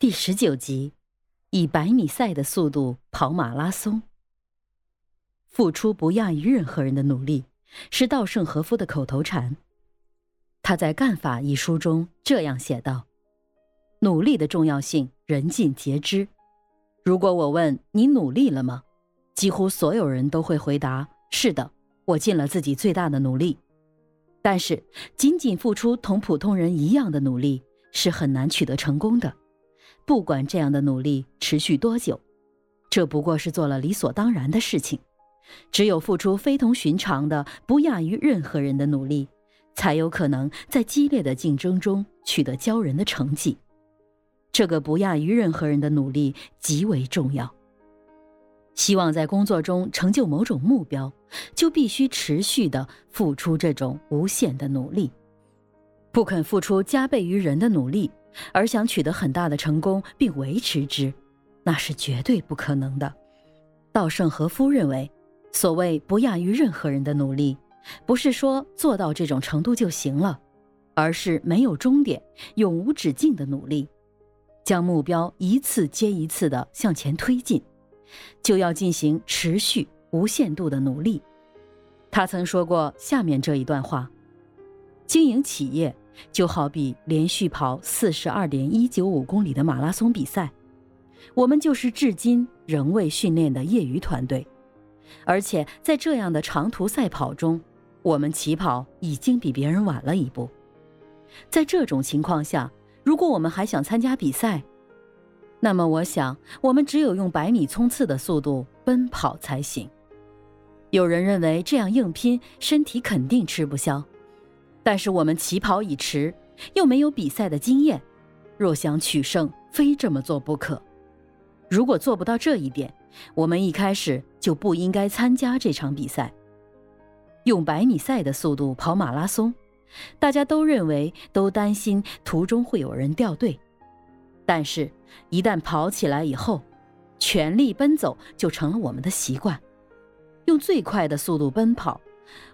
第十九集，以百米赛的速度跑马拉松，付出不亚于任何人的努力，是稻盛和夫的口头禅。他在《干法》一书中这样写道：“努力的重要性，人尽皆知。如果我问你努力了吗？几乎所有人都会回答：是的，我尽了自己最大的努力。但是，仅仅付出同普通人一样的努力，是很难取得成功的。”不管这样的努力持续多久，这不过是做了理所当然的事情。只有付出非同寻常的、不亚于任何人的努力，才有可能在激烈的竞争中取得骄人的成绩。这个不亚于任何人的努力极为重要。希望在工作中成就某种目标，就必须持续的付出这种无限的努力。不肯付出加倍于人的努力。而想取得很大的成功并维持之，那是绝对不可能的。稻盛和夫认为，所谓不亚于任何人的努力，不是说做到这种程度就行了，而是没有终点、永无止境的努力，将目标一次接一次地向前推进，就要进行持续、无限度的努力。他曾说过下面这一段话：经营企业。就好比连续跑四十二点一九五公里的马拉松比赛，我们就是至今仍未训练的业余团队，而且在这样的长途赛跑中，我们起跑已经比别人晚了一步。在这种情况下，如果我们还想参加比赛，那么我想我们只有用百米冲刺的速度奔跑才行。有人认为这样硬拼，身体肯定吃不消。但是我们起跑已迟，又没有比赛的经验，若想取胜，非这么做不可。如果做不到这一点，我们一开始就不应该参加这场比赛。用百米赛的速度跑马拉松，大家都认为，都担心途中会有人掉队。但是，一旦跑起来以后，全力奔走就成了我们的习惯，用最快的速度奔跑。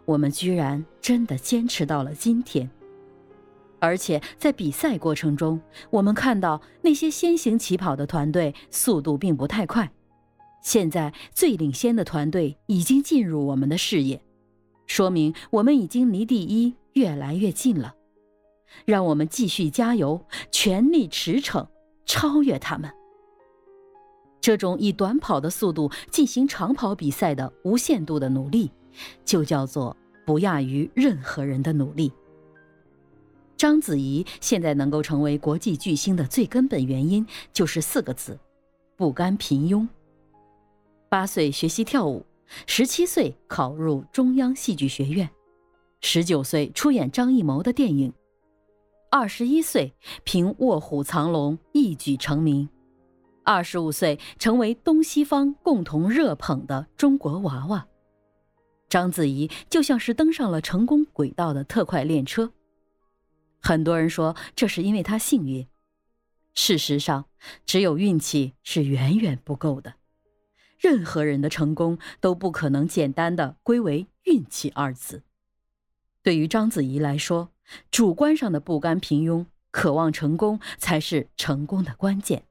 我们居然真的坚持到了今天，而且在比赛过程中，我们看到那些先行起跑的团队速度并不太快。现在最领先的团队已经进入我们的视野，说明我们已经离第一越来越近了。让我们继续加油，全力驰骋，超越他们。这种以短跑的速度进行长跑比赛的无限度的努力。就叫做不亚于任何人的努力。章子怡现在能够成为国际巨星的最根本原因就是四个字：不甘平庸。八岁学习跳舞，十七岁考入中央戏剧学院，十九岁出演张艺谋的电影，二十一岁凭《卧虎藏龙》一举成名，二十五岁成为东西方共同热捧的中国娃娃。章子怡就像是登上了成功轨道的特快列车。很多人说这是因为她幸运，事实上，只有运气是远远不够的。任何人的成功都不可能简单的归为运气二字。对于章子怡来说，主观上的不甘平庸、渴望成功才是成功的关键。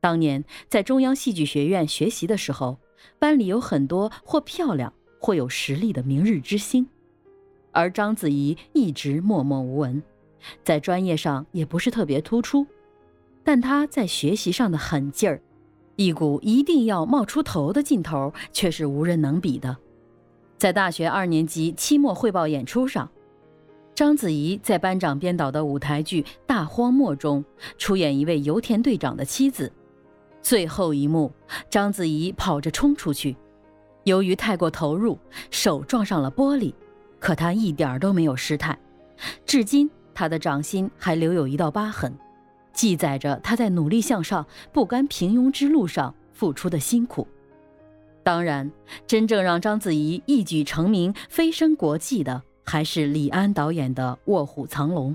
当年在中央戏剧学院学习的时候，班里有很多或漂亮。或有实力的明日之星，而章子怡一直默默无闻，在专业上也不是特别突出，但她在学习上的狠劲儿，一股一定要冒出头的劲头，却是无人能比的。在大学二年级期末汇报演出上，章子怡在班长编导的舞台剧《大荒漠》中出演一位油田队长的妻子，最后一幕，章子怡跑着冲出去。由于太过投入，手撞上了玻璃，可她一点都没有失态。至今，他的掌心还留有一道疤痕，记载着他在努力向上、不甘平庸之路上付出的辛苦。当然，真正让章子怡一举成名、飞升国际的，还是李安导演的《卧虎藏龙》。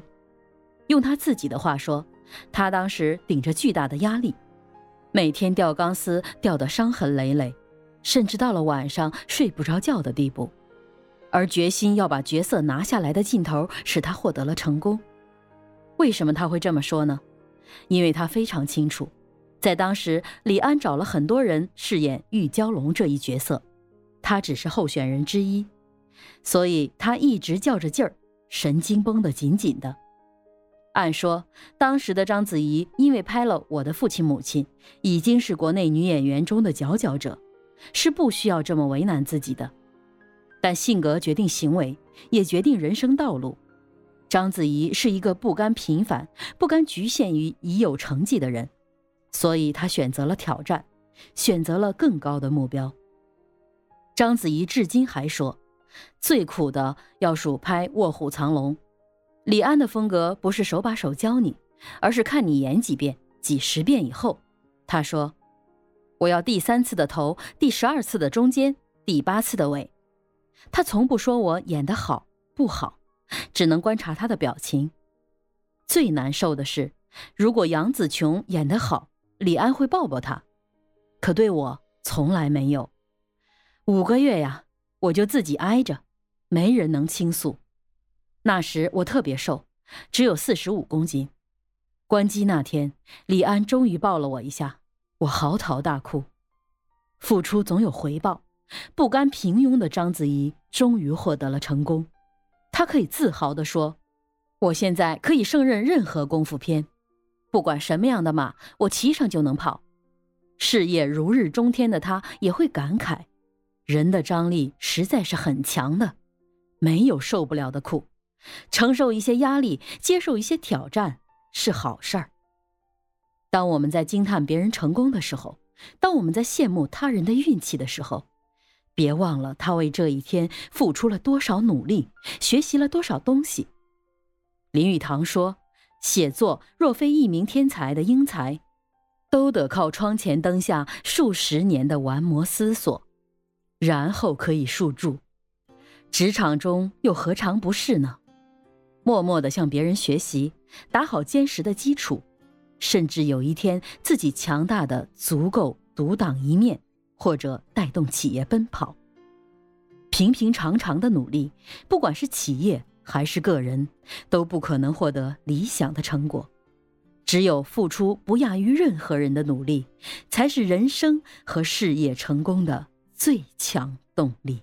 用他自己的话说，他当时顶着巨大的压力，每天吊钢丝吊得伤痕累累。甚至到了晚上睡不着觉的地步，而决心要把角色拿下来的劲头使他获得了成功。为什么他会这么说呢？因为他非常清楚，在当时李安找了很多人饰演玉娇龙这一角色，他只是候选人之一，所以他一直较着劲儿，神经绷得紧紧的。按说，当时的章子怡因为拍了《我的父亲母亲》，已经是国内女演员中的佼佼者，是不需要这么为难自己的。但性格决定行为，也决定人生道路。章子怡是一个不甘平凡、不甘局限于已有成绩的人，所以她选择了挑战，选择了更高的目标。章子怡至今还说，最苦的要数拍《卧虎藏龙》。李安的风格不是手把手教你，而是看你演几遍、几十遍以后，他说：“我要第三次的头，第十二次的中间，第八次的尾。”他从不说我演得好不好，只能观察他的表情。最难受的是，如果杨紫琼演得好，李安会抱抱她，可对我从来没有。五个月呀，我就自己挨着，没人能倾诉。那时我特别瘦，只有四十五公斤。关机那天，李安终于抱了我一下，我嚎啕大哭。付出总有回报，不甘平庸的章子怡终于获得了成功。她可以自豪地说：“我现在可以胜任任何功夫片，不管什么样的马，我骑上就能跑。”事业如日中天的她也会感慨：“人的张力实在是很强的，没有受不了的苦。”承受一些压力，接受一些挑战是好事儿。当我们在惊叹别人成功的时候，当我们在羡慕他人的运气的时候，别忘了他为这一天付出了多少努力，学习了多少东西。林语堂说：“写作若非一名天才的英才，都得靠窗前灯下数十年的玩磨思索，然后可以树柱。职场中又何尝不是呢？”默默地向别人学习，打好坚实的基础，甚至有一天自己强大的足够独当一面，或者带动企业奔跑。平平常常的努力，不管是企业还是个人，都不可能获得理想的成果。只有付出不亚于任何人的努力，才是人生和事业成功的最强动力。